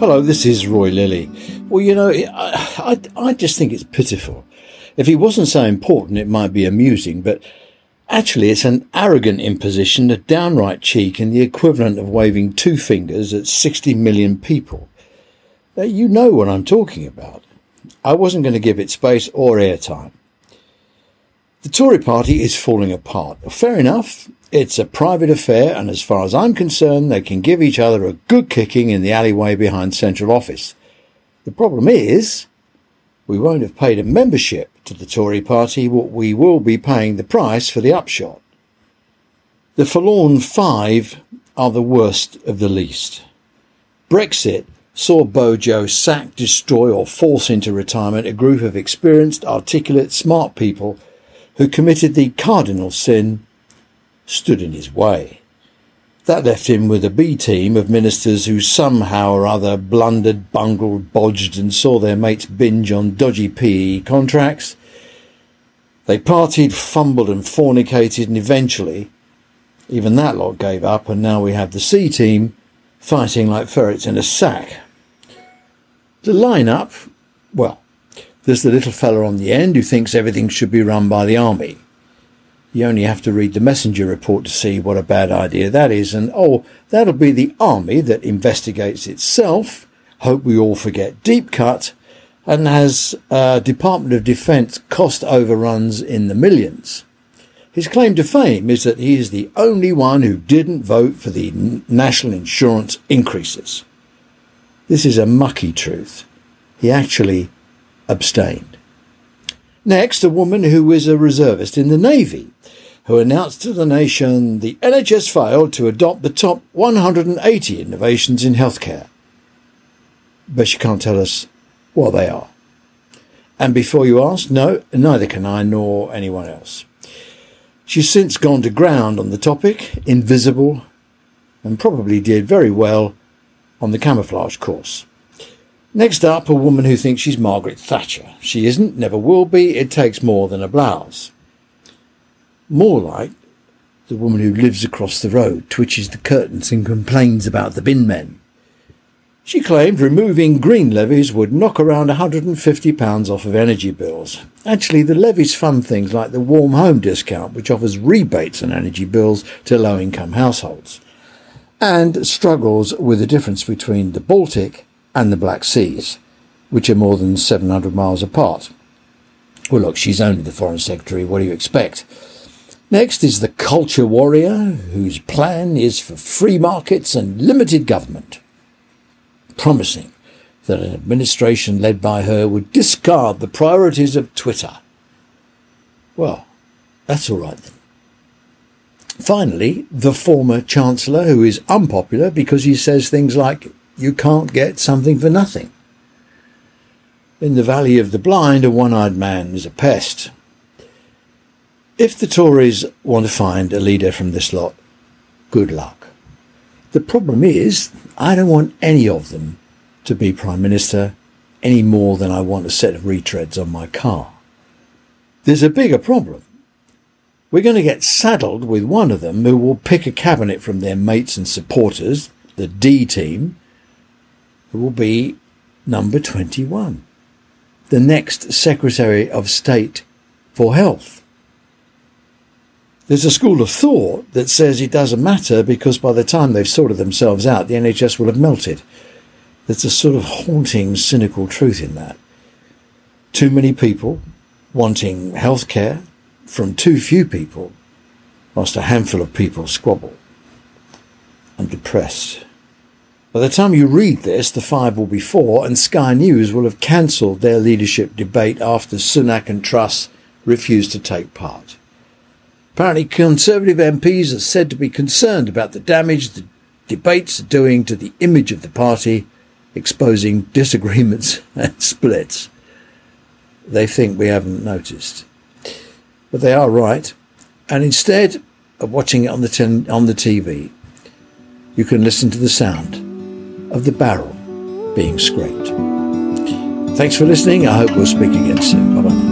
Hello, this is Roy Lilly. Well, you know, I, I, I just think it's pitiful. If he wasn't so important, it might be amusing, but actually it's an arrogant imposition, a downright cheek, and the equivalent of waving two fingers at 60 million people. Now, you know what I'm talking about. I wasn't going to give it space or airtime. The Tory party is falling apart. Fair enough. It's a private affair, and as far as I'm concerned, they can give each other a good kicking in the alleyway behind central office. The problem is, we won't have paid a membership to the Tory party, but we will be paying the price for the upshot. The forlorn five are the worst of the least. Brexit saw Bojo sack, destroy, or force into retirement a group of experienced, articulate, smart people who committed the cardinal sin, stood in his way. That left him with a B team of ministers who somehow or other blundered, bungled, bodged, and saw their mates binge on dodgy PE contracts. They partied, fumbled, and fornicated, and eventually, even that lot gave up, and now we have the C team fighting like ferrets in a sack. The lineup, well, there's the little fella on the end who thinks everything should be run by the army. You only have to read the messenger report to see what a bad idea that is. And oh, that'll be the army that investigates itself. Hope we all forget Deepcut and has uh, Department of Defence cost overruns in the millions. His claim to fame is that he is the only one who didn't vote for the national insurance increases. This is a mucky truth. He actually abstained. Next, a woman who is a reservist in the Navy, who announced to the nation the NHS failed to adopt the top 180 innovations in healthcare. But she can't tell us what they are. And before you ask, no, neither can I nor anyone else. She's since gone to ground on the topic, invisible, and probably did very well on the camouflage course. Next up, a woman who thinks she's Margaret Thatcher. She isn't, never will be. It takes more than a blouse. More like the woman who lives across the road, twitches the curtains and complains about the bin men. She claimed removing green levies would knock around £150 off of energy bills. Actually, the levies fund things like the warm home discount, which offers rebates on energy bills to low income households, and struggles with the difference between the Baltic and the Black Seas, which are more than 700 miles apart. Well, look, she's only the Foreign Secretary. What do you expect? Next is the culture warrior, whose plan is for free markets and limited government, promising that an administration led by her would discard the priorities of Twitter. Well, that's all right then. Finally, the former Chancellor, who is unpopular because he says things like, you can't get something for nothing. In the Valley of the Blind, a one-eyed man is a pest. If the Tories want to find a leader from this lot, good luck. The problem is, I don't want any of them to be Prime Minister any more than I want a set of retreads on my car. There's a bigger problem. We're going to get saddled with one of them who will pick a cabinet from their mates and supporters, the D team, will be number 21, the next Secretary of State for Health. There's a school of thought that says it doesn't matter because by the time they've sorted themselves out, the NHS will have melted. There's a sort of haunting, cynical truth in that. Too many people wanting health care from too few people, whilst a handful of people squabble. I'm depressed. By the time you read this, the five will be four, and Sky News will have cancelled their leadership debate after Sunak and Truss refused to take part. Apparently, Conservative MPs are said to be concerned about the damage the debates are doing to the image of the party, exposing disagreements and splits. They think we haven't noticed. But they are right, and instead of watching it on the, ten- on the TV, you can listen to the sound of the barrel being scraped. Thanks for listening. I hope we'll speak again soon. Bye bye.